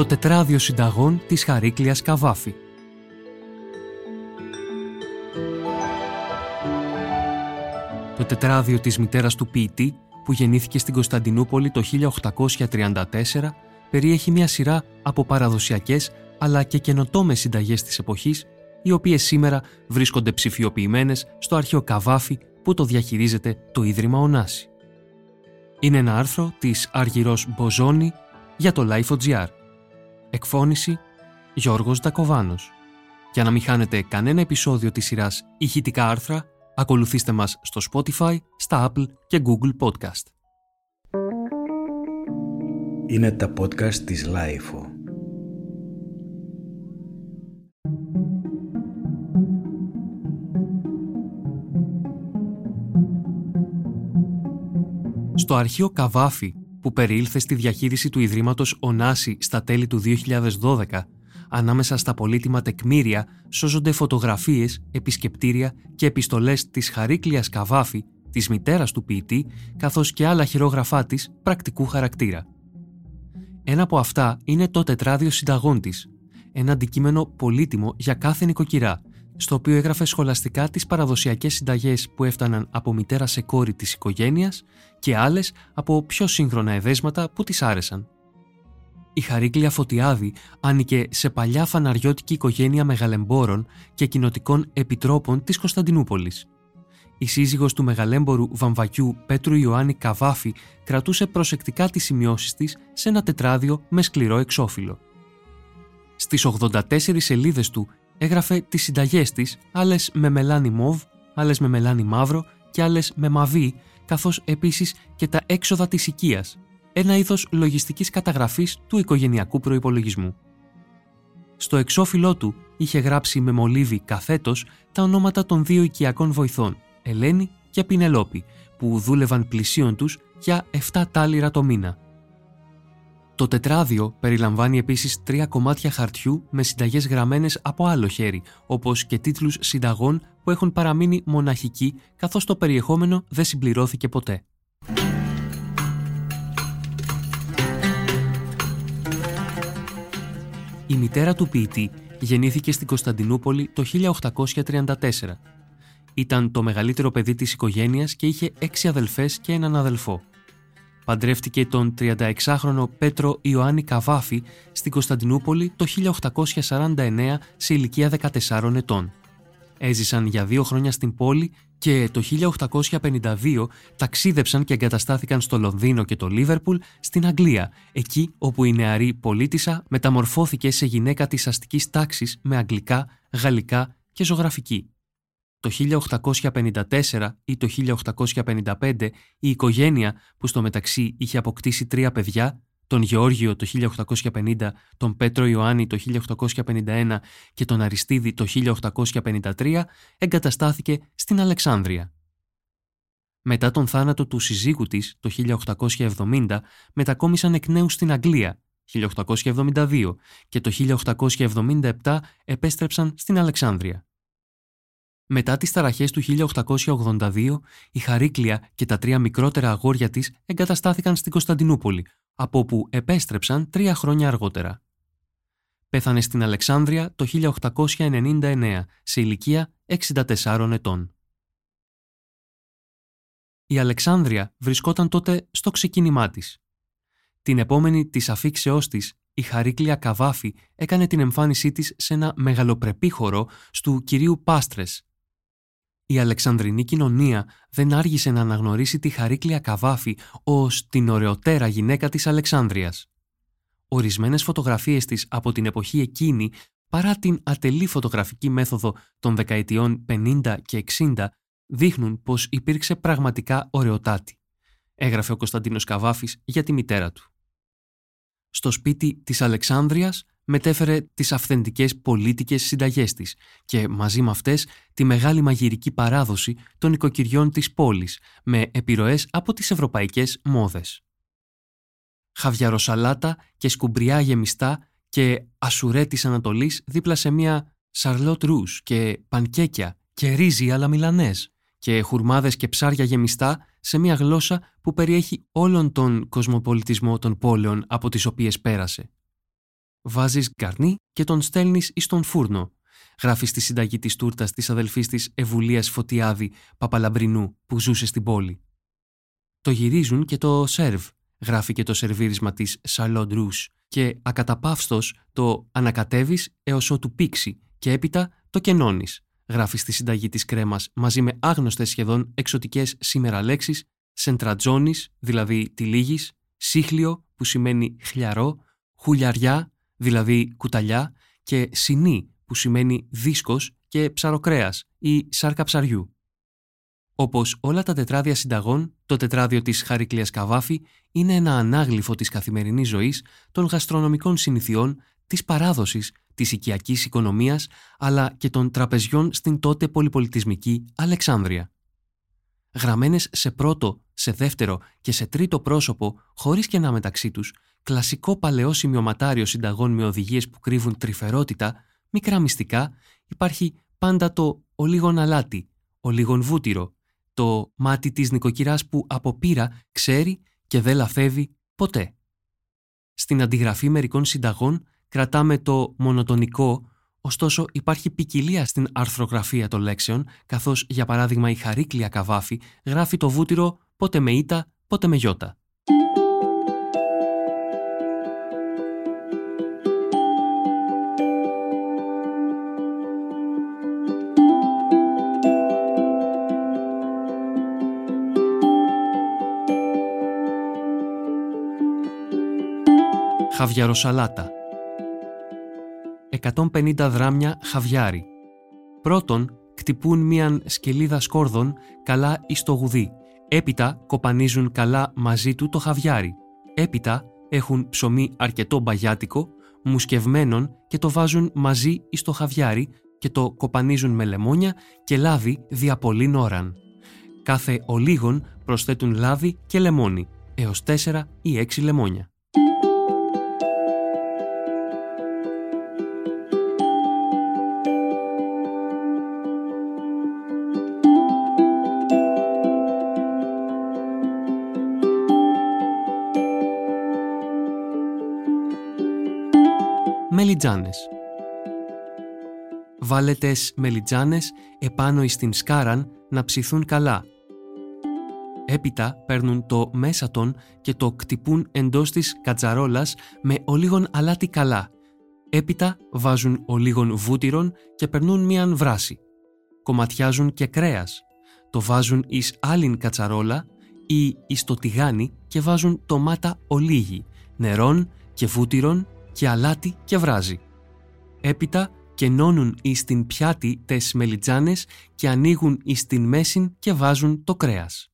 το τετράδιο συνταγών της Χαρίκλειας Καβάφη. Το τετράδιο της μητέρας του ποιητή, που γεννήθηκε στην Κωνσταντινούπολη το 1834, περιέχει μια σειρά από παραδοσιακές αλλά και καινοτόμες συνταγές της εποχής, οι οποίες σήμερα βρίσκονται ψηφιοποιημένες στο αρχαίο Καβάφη που το διαχειρίζεται το Ίδρυμα Ονάση. Είναι ένα άρθρο της Αργυρός Μποζόνη για το Life.gr. Εκφώνηση Γιώργος Ντακοβάνος. Για να μην χάνετε κανένα επεισόδιο της σειράς ηχητικά άρθρα, ακολουθήστε μας στο Spotify, στα Apple και Google Podcast. Είναι τα podcast της Lifeo. Στο αρχείο Καβάφη, που περιήλθε στη διαχείριση του Ιδρύματος Ονάση στα τέλη του 2012, ανάμεσα στα πολύτιμα τεκμήρια σώζονται φωτογραφίες, επισκεπτήρια και επιστολές της Χαρίκλειας Καβάφη, της μητέρας του ποιητή, καθώς και άλλα χειρόγραφά της πρακτικού χαρακτήρα. Ένα από αυτά είναι το τετράδιο συνταγών της, ένα αντικείμενο πολύτιμο για κάθε νοικοκυρά, στο οποίο έγραφε σχολαστικά τις παραδοσιακές συνταγές που έφταναν από μητέρα σε κόρη της οικογένειας και άλλες από πιο σύγχρονα εδέσματα που της άρεσαν. Η Χαρίκλια Φωτιάδη άνοικε σε παλιά φαναριώτικη οικογένεια μεγαλεμπόρων και κοινοτικών επιτρόπων της Κωνσταντινούπολης. Η σύζυγος του μεγαλέμπορου βαμβακιού Πέτρου Ιωάννη Καβάφη κρατούσε προσεκτικά τις σημειώσεις της σε ένα τετράδιο με σκληρό εξώφυλλο. Στις 84 σελίδες του έγραφε τις συνταγές της, άλλες με μελάνι μόβ, άλλες με μελάνι μαύρο και άλλες με μαβί, καθώς επίσης και τα έξοδα της οικίας, ένα είδος λογιστικής καταγραφής του οικογενειακού προϋπολογισμού. Στο εξώφυλλό του είχε γράψει με μολύβι καθέτος τα ονόματα των δύο οικιακών βοηθών, Ελένη και Πινελόπη, που δούλευαν πλησίον τους για 7 τάλιρα το μήνα. Το τετράδιο περιλαμβάνει επίσης τρία κομμάτια χαρτιού με συνταγές γραμμένες από άλλο χέρι, όπως και τίτλους συνταγών που έχουν παραμείνει μοναχικοί καθώς το περιεχόμενο δεν συμπληρώθηκε ποτέ. Η μητέρα του ποιητή γεννήθηκε στην Κωνσταντινούπολη το 1834. Ήταν το μεγαλύτερο παιδί της οικογένειας και είχε έξι αδελφές και έναν αδελφό. Παντρεύτηκε τον 36χρονο Πέτρο Ιωάννη Καβάφη στην Κωνσταντινούπολη το 1849 σε ηλικία 14 ετών. Έζησαν για δύο χρόνια στην πόλη και το 1852 ταξίδεψαν και εγκαταστάθηκαν στο Λονδίνο και το Λίβερπουλ στην Αγγλία, εκεί όπου η νεαρή πολίτησα μεταμορφώθηκε σε γυναίκα της αστικής τάξης με αγγλικά, γαλλικά και ζωγραφική. Το 1854 ή το 1855 η οικογένεια που στο μεταξύ είχε αποκτήσει τρία παιδιά, τον Γεώργιο το 1850, τον Πέτρο Ιωάννη το 1851 και τον Αριστίδη το 1853, εγκαταστάθηκε στην Αλεξάνδρεια. Μετά τον θάνατο του συζύγου της το 1870, μετακόμισαν εκ νέου στην Αγγλία 1872 και το 1877 επέστρεψαν στην Αλεξάνδρεια. Μετά τις ταραχές του 1882, η Χαρίκλια και τα τρία μικρότερα αγόρια της εγκαταστάθηκαν στην Κωνσταντινούπολη, από όπου επέστρεψαν τρία χρόνια αργότερα. Πέθανε στην Αλεξάνδρεια το 1899, σε ηλικία 64 ετών. Η Αλεξάνδρεια βρισκόταν τότε στο ξεκίνημά της. Την επόμενη της αφήξεώς της, η Χαρίκλια Καβάφη έκανε την εμφάνισή της σε ένα μεγαλοπρεπή χώρο στου κυρίου Πάστρες, η Αλεξανδρινή κοινωνία δεν άργησε να αναγνωρίσει τη Χαρίκλια Καβάφη ως την ωραιοτέρα γυναίκα της Αλεξάνδρειας. Ορισμένες φωτογραφίες της από την εποχή εκείνη, παρά την ατελή φωτογραφική μέθοδο των δεκαετιών 50 και 60, δείχνουν πως υπήρξε πραγματικά ωραιοτάτη, έγραφε ο Κωνσταντίνος Καβάφης για τη μητέρα του. Στο σπίτι της Αλεξάνδρειας μετέφερε τις αυθεντικές πολίτικες συνταγές της και μαζί με αυτές τη μεγάλη μαγειρική παράδοση των οικοκυριών της πόλης με επιρροές από τις ευρωπαϊκές μόδες. Χαβιαροσαλάτα και σκουμπριά γεμιστά και ασουρέ της Ανατολής δίπλα σε μια σαρλότ ρούς και πανκέκια και ρύζι αλλά μιλανές και χουρμάδες και ψάρια γεμιστά σε μια γλώσσα που περιέχει όλον τον κοσμοπολιτισμό των πόλεων από τις οποίες πέρασε. Βάζεις γκαρνί και τον στέλνεις εις τον φούρνο. Γράφεις στη συνταγή της τούρτας της αδελφής της Ευουλίας Φωτιάδη Παπαλαμπρινού που ζούσε στην πόλη. Το γυρίζουν και το σερβ, γράφει και το σερβίρισμα της Σαλόντ Ρούς και ακαταπαύστος το ανακατεύεις έως ότου πήξει και έπειτα το κενώνεις, γράφει στη συνταγή της κρέμας μαζί με άγνωστες σχεδόν εξωτικές σήμερα λέξεις σεντρατζόνης, δηλαδή τυλίγης, σύχλιο που σημαίνει χλιαρό, χουλιαριά, δηλαδή κουταλιά και συνή που σημαίνει δίσκος και ψαροκρέας ή σάρκα ψαριού. Όπως όλα τα τετράδια συνταγών, το τετράδιο της Χαρίκλια Καβάφη είναι ένα ανάγλυφο της καθημερινής ζωής, των γαστρονομικών συνηθιών, της παράδοσης, της οικιακής οικονομίας, αλλά και των τραπεζιών στην τότε πολυπολιτισμική Αλεξάνδρεια. Γραμμένες σε πρώτο, σε δεύτερο και σε τρίτο πρόσωπο, χωρίς κενά μεταξύ τους, κλασικό παλαιό σημειωματάριο συνταγών με οδηγίες που κρύβουν τρυφερότητα, μικρά μυστικά, υπάρχει πάντα το ο λίγον αλάτι, ο λίγον βούτυρο, το μάτι της νοικοκυράς που από πείρα ξέρει και δεν λαφεύει ποτέ. Στην αντιγραφή μερικών συνταγών κρατάμε το μονοτονικό, ωστόσο υπάρχει ποικιλία στην αρθρογραφία των λέξεων, καθώς για παράδειγμα η Χαρίκλια Καβάφη γράφει το βούτυρο πότε με ήττα, πότε με γιώτα. Χαβιαροσαλάτα 150 δράμια χαβιάρι Πρώτον, κτυπούν μίαν σκελίδα σκόρδων καλά εις το γουδί. Έπειτα κοπανίζουν καλά μαζί του το χαβιάρι. Έπειτα έχουν ψωμί αρκετό μπαγιάτικο, μουσκευμένον και το βάζουν μαζί εις το χαβιάρι και το κοπανίζουν με λεμόνια και λάδι δια πολλήν ώραν. Κάθε ολίγων προσθέτουν λάδι και λεμόνι, έως 4 ή 6 λεμόνια. Μελιτζάνες. Βάλετε μελιτζάνες επάνω εις την σκάραν να ψηθούν καλά. Έπειτα παίρνουν το μέσα των και το κτυπούν εντός της κατσαρόλας με ολίγον αλάτι καλά. Έπειτα βάζουν ολίγον βούτυρον και περνούν μίαν βράση. Κομματιάζουν και κρέας. Το βάζουν εις άλλην κατσαρόλα ή εις το τηγάνι και βάζουν τομάτα ολίγη, νερόν και βούτυρον και αλάτι και βράζει. Έπειτα κενώνουν εις την πιάτη τες μελιτζάνες και ανοίγουν εις την μέση και βάζουν το κρέας.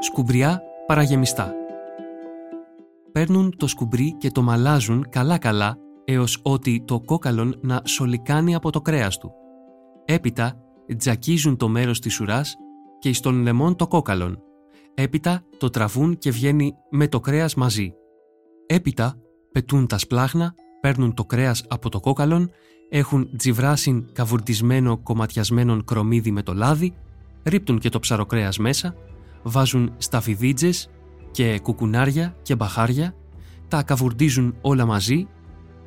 Σκουμπριά παραγεμιστά παίρνουν το σκουμπρί και το μαλάζουν καλά-καλά έως ότι το κόκαλον να σολικάνει από το κρέας του. Έπειτα τζακίζουν το μέρος της ουράς και εις τον λεμόν το κόκαλον. Έπειτα το τραβούν και βγαίνει με το κρέας μαζί. Έπειτα πετούν τα σπλάχνα, παίρνουν το κρέας από το κόκαλον, έχουν τζιβράσιν καβουρτισμένο κομματιασμένον κρομίδι με το λάδι, ρίπτουν και το ψαροκρέας μέσα, βάζουν σταφιδίτζες και κουκουνάρια και μπαχάρια, τα καβουρντίζουν όλα μαζί,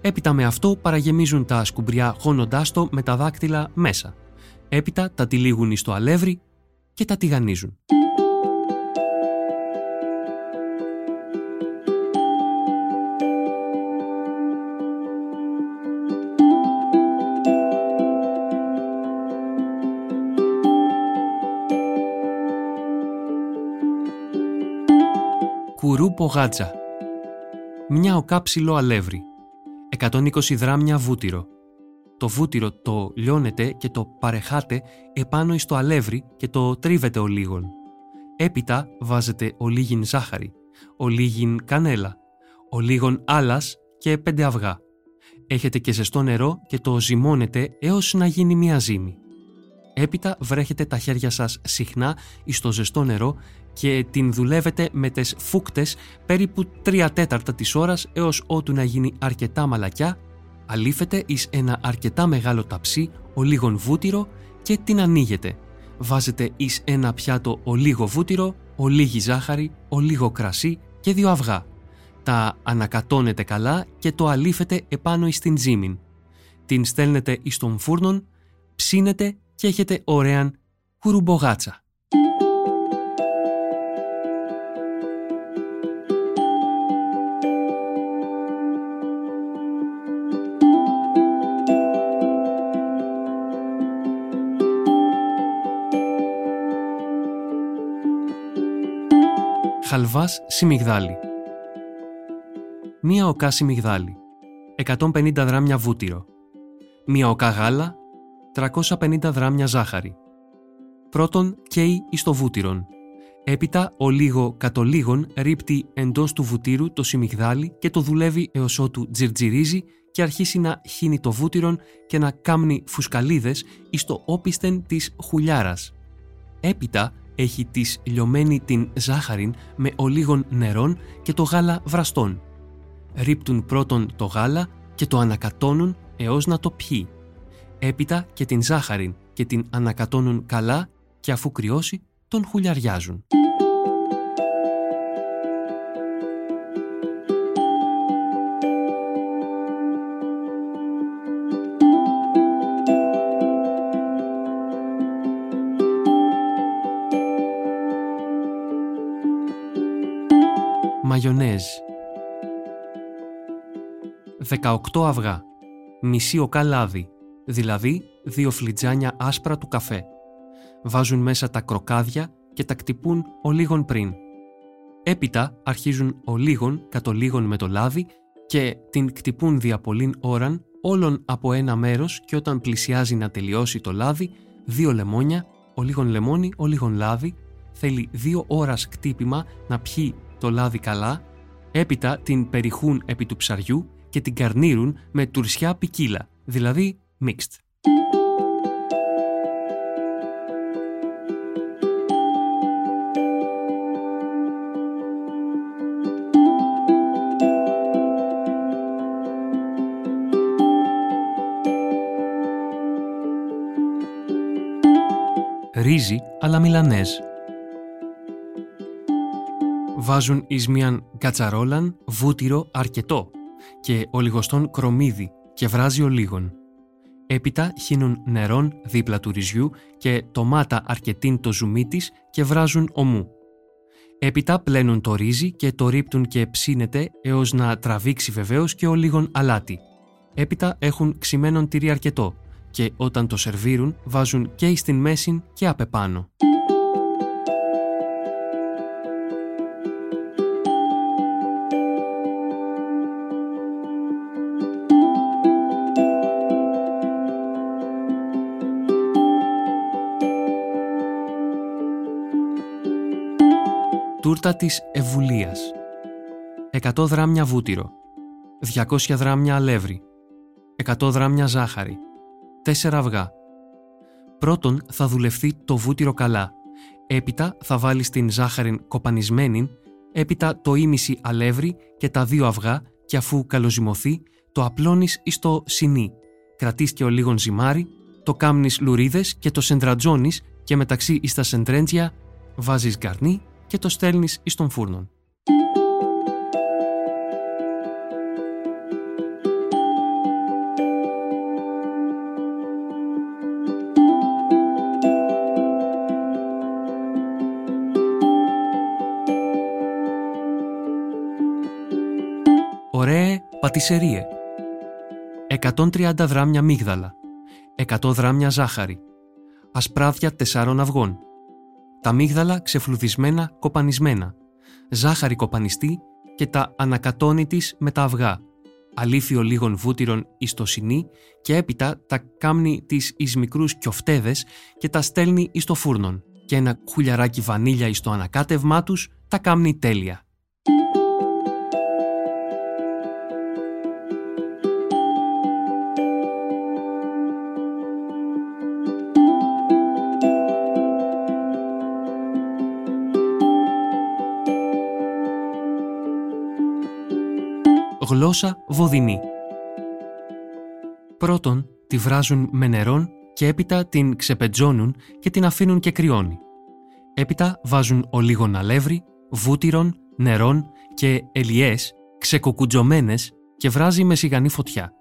έπειτα με αυτό παραγεμίζουν τα σκουμπριά χώνοντάς το με τα δάκτυλα μέσα. Έπειτα τα τυλίγουν στο αλεύρι και τα τηγανίζουν. Κουρού πογάτσα. Μια οκάψιλο αλεύρι. 120 δράμια βούτυρο. Το βούτυρο το λιώνετε και το παρεχάτε επάνω εις το αλεύρι και το τρίβετε ολίγων. Έπειτα βάζετε ολίγην ζάχαρη, ολίγην κανέλα, ολίγων άλας και πέντε αυγά. Έχετε και ζεστό νερό και το ζυμώνετε έως να γίνει μια ζύμη. Έπειτα βρέχετε τα χέρια σας συχνά στο ζεστό νερό και την δουλεύετε με τις φούκτες περίπου 3 τέταρτα της ώρας έως ότου να γίνει αρκετά μαλακιά, αλήφετε εις ένα αρκετά μεγάλο ταψί ολίγων βούτυρο και την ανοίγετε. Βάζετε εις ένα πιάτο ολίγο βούτυρο, ολίγη ζάχαρη, ολίγο κρασί και δύο αυγά. Τα ανακατώνετε καλά και το αλήφετε επάνω εις την τζίμιν. Την στέλνετε εις τον φούρνον, ψήνετε και έχετε ωραία κουρουμπογάτσα. Χαλβάς σιμιγδάλι. Μία οκά σιμιγδάλι. 150 δράμια βούτυρο. Μία οκά γάλα 350 δράμια ζάχαρη. Πρώτον καίει εις το βούτυρον. Έπειτα ο λίγο κατολίγων ρίπτει εντός του βουτύρου το σιμιγδάλι και το δουλεύει έως ότου τζιρτζιρίζει και αρχίσει να χύνει το βούτυρον και να κάμνει φουσκαλίδες εις το όπιστεν της χουλιάρας. Έπειτα έχει της λιωμένη την ζάχαρη με ολίγων νερών και το γάλα βραστών. Ρίπτουν πρώτον το γάλα και το ανακατώνουν έως να το πιει έπειτα και την ζάχαρη και την ανακατώνουν καλά και αφού κρυώσει τον χουλιαριάζουν. Μαγιονέζ. 18 αυγά. Μισή οκά λάδι δηλαδή δύο φλιτζάνια άσπρα του καφέ. Βάζουν μέσα τα κροκάδια και τα κτυπούν ο λίγον πριν. Έπειτα αρχίζουν ο λίγον κατ' λίγον με το λάδι και την κτυπούν δια πολλήν ώραν όλων από ένα μέρος και όταν πλησιάζει να τελειώσει το λάδι, δύο λεμόνια, ο λίγον λεμόνι, ο λίγον λάδι, θέλει δύο ώρας κτύπημα να πιει το λάδι καλά, έπειτα την περιχούν επί του ψαριού και την καρνίρουν με τουρσιά ποικίλα, δηλαδή mixed. Ρύζι αλλά μιλανέζ. Βάζουν εις μίαν κατσαρόλαν βούτυρο αρκετό και ολιγοστόν κρομίδι και βράζει ολίγον. Έπειτα χύνουν νερόν δίπλα του ρυζιού και τομάτα αρκετήν το ζουμί της και βράζουν ομού. Έπειτα πλένουν το ρύζι και το ρίπτουν και ψήνεται έως να τραβήξει βεβαίως και ο λίγον αλάτι. Έπειτα έχουν ξημένον τυρί αρκετό και όταν το σερβίρουν βάζουν και στην μέση και απεπάνω. Τούρτα της Ευουλίας 100 δράμια βούτυρο. 200 δράμια αλεύρι. 100 δράμια ζάχαρη. 4 αυγά. Πρώτον θα δουλευτεί το βούτυρο καλά. Έπειτα θα βάλεις την ζάχαρη κοπανισμένη Έπειτα το ίμιση αλεύρι και τα δύο αυγά και αφού καλοζυμωθεί το απλώνεις εις το σινί. Κρατείς και ο λίγον ζυμάρι το κάμνεις λουρίδες και το σεντρατζώνεις και μεταξύ εις τα σεντρέντζια βάζεις γκαρνί και το στέλνεις εις τον φούρνον. Ωραία πατησερίε. 130 δράμια μίγδαλα. 100 δράμια ζάχαρη. Ασπράδια τεσσάρων αυγών τα μίγδαλα ξεφλουδισμένα κοπανισμένα, ζάχαρη κοπανιστή και τα ανακατώνει της με τα αυγά, αλήθιο λίγων βούτυρων εις το σινί και έπειτα τα κάμνει τις εις μικρούς κιοφτέδες και τα στέλνει εις το φούρνον. Και ένα χουλιαράκι βανίλια εις το ανακάτευμά τους τα κάμνει τέλεια. Γλώσσα βοδινή. Πρώτον, τη βράζουν με νερόν και έπειτα την ξεπετζώνουν και την αφήνουν και κρυώνει. Έπειτα βάζουν ολίγων αλεύρι, βούτυρον, νερόν και ελιές ξεκοκουτζωμένες και βράζει με σιγανή φωτιά.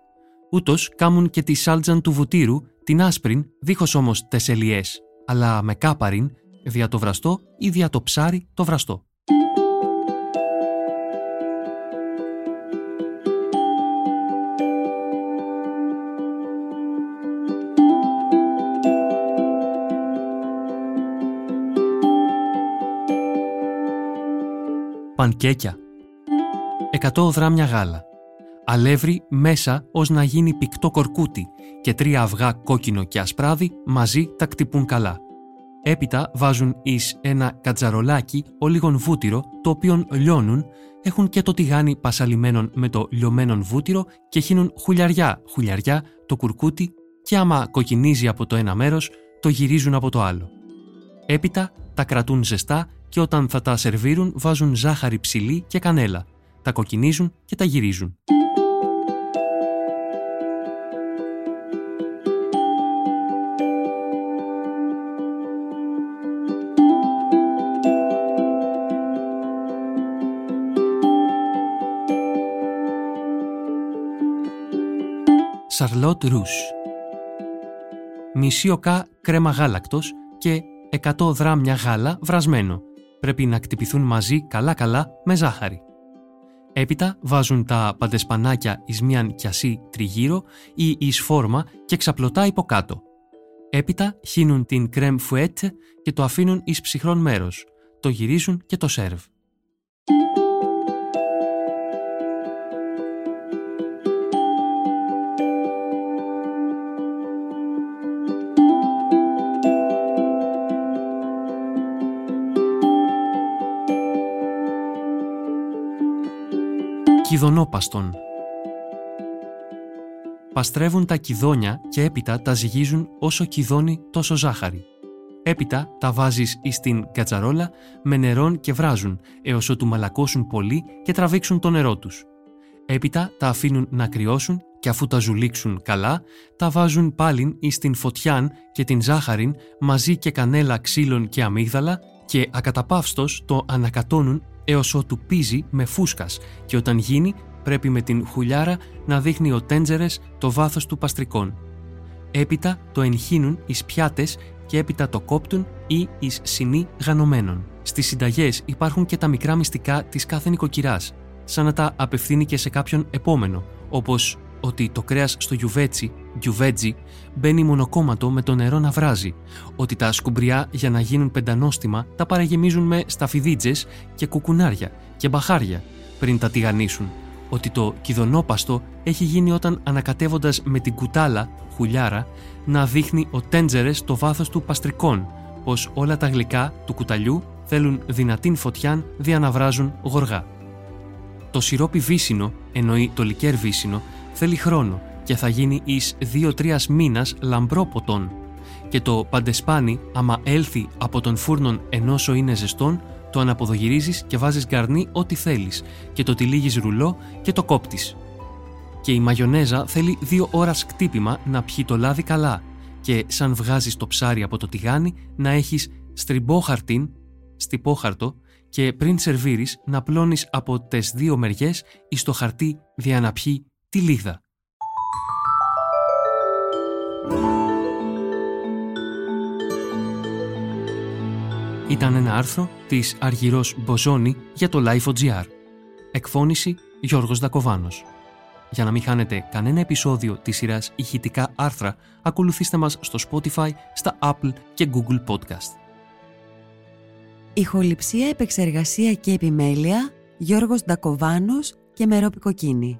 Ούτως κάμουν και τη σάλτζαν του βουτύρου, την άσπριν, δίχως όμως τες ελιές, αλλά με κάπαριν, δια το βραστό ή δια το ψάρι το βραστό. Πανκέκια 100 γράμμια γάλα Αλεύρι μέσα ως να γίνει πικτό κορκούτι και τρία αυγά κόκκινο και ασπράδι μαζί τα κτυπούν καλά. Έπειτα βάζουν εις ένα κατζαρολάκι ολίγον βούτυρο το οποίο λιώνουν, έχουν και το τηγάνι πασαλιμένον με το λιωμένον βούτυρο και χύνουν χουλιαριά χουλιαριά το κουρκούτι και άμα κοκκινίζει από το ένα μέρος το γυρίζουν από το άλλο. Έπειτα τα κρατούν ζεστά και όταν θα τα σερβίρουν βάζουν ζάχαρη ψηλή και κανέλα. Τα κοκκινίζουν και τα γυρίζουν. Σαρλότ Ρούς Μισή οκά κρέμα γάλακτος και 100 δράμια γάλα βρασμένο. Πρέπει να κτυπηθούν μαζί καλά-καλά με ζάχαρη. Έπειτα βάζουν τα παντεσπανάκια εις μίαν κιασί τριγύρω ή εις φόρμα και ξαπλωτά υποκάτω. Έπειτα χύνουν την κρέμ φουέτ και το αφήνουν εις ψυχρόν μέρος. Το γυρίζουν και το σέρβ. Κιδονόπαστον Παστρεύουν τα κιδόνια και έπειτα τα ζυγίζουν όσο κιδόνι τόσο ζάχαρη. Έπειτα τα βάζεις εις την κατσαρόλα με νερόν και βράζουν έως ότου μαλακώσουν πολύ και τραβήξουν το νερό τους. Έπειτα τα αφήνουν να κρυώσουν και αφού τα ζουλήξουν καλά, τα βάζουν πάλιν εις την φωτιάν και την ζάχαριν μαζί και κανέλα ξύλων και αμύγδαλα και ακαταπαύστος το ανακατώνουν έως ότου πίζει με φούσκας και όταν γίνει πρέπει με την χουλιάρα να δείχνει ο τέντζερες το βάθος του παστρικών. Έπειτα το εγχύνουν εις πιάτες και έπειτα το κόπτουν ή εις συνή γανωμένων. Στις συνταγές υπάρχουν και τα μικρά μυστικά της κάθε νοικοκυράς, σαν να τα απευθύνει και σε κάποιον επόμενο, όπως ότι το κρέας στο γιουβέτσι, γιουβέτζι, μπαίνει μονοκόμματο με το νερό να βράζει, ότι τα σκουμπριά για να γίνουν πεντανόστιμα τα παραγεμίζουν με σταφιδίτζες και κουκουνάρια και μπαχάρια πριν τα τηγανίσουν, ότι το κιδονόπαστο έχει γίνει όταν ανακατεύοντας με την κουτάλα, χουλιάρα, να δείχνει ο τέντζερες το βάθος του παστρικών, πως όλα τα γλυκά του κουταλιού θέλουν δυνατήν φωτιάν δια να βράζουν γοργά. Το σιρόπι βύσινο, εννοεί το λικέρ βύσινο, θέλει χρόνο και θα γίνει εις 2-3 μήνας λαμπρό ποτόν. Και το παντεσπάνι, άμα έλθει από τον φούρνον ενώσο είναι ζεστόν, το αναποδογυρίζεις και βάζεις γκαρνί ό,τι θέλεις και το τυλίγεις ρουλό και το κόπτεις. Και η μαγιονέζα θέλει δύο ώρας κτύπημα να πιει το λάδι καλά και σαν βγάζεις το ψάρι από το τηγάνι να έχεις στριμπόχαρτιν, στυπόχαρτο και πριν σερβίρεις να πλώνεις από τις δύο μεριές εις το χαρτί δια να πιει τη λίγδα. Ήταν ένα άρθρο της Αργυρός Μποζόνη για το Life.gr. Εκφώνηση Γιώργος Δακοβάνος. Για να μην χάνετε κανένα επεισόδιο της σειράς ηχητικά άρθρα, ακολουθήστε μας στο Spotify, στα Apple και Google Podcast. Ηχοληψία, επεξεργασία και επιμέλεια Γιώργος Ντακοβάνος και Μερόπη Κοκκίνη.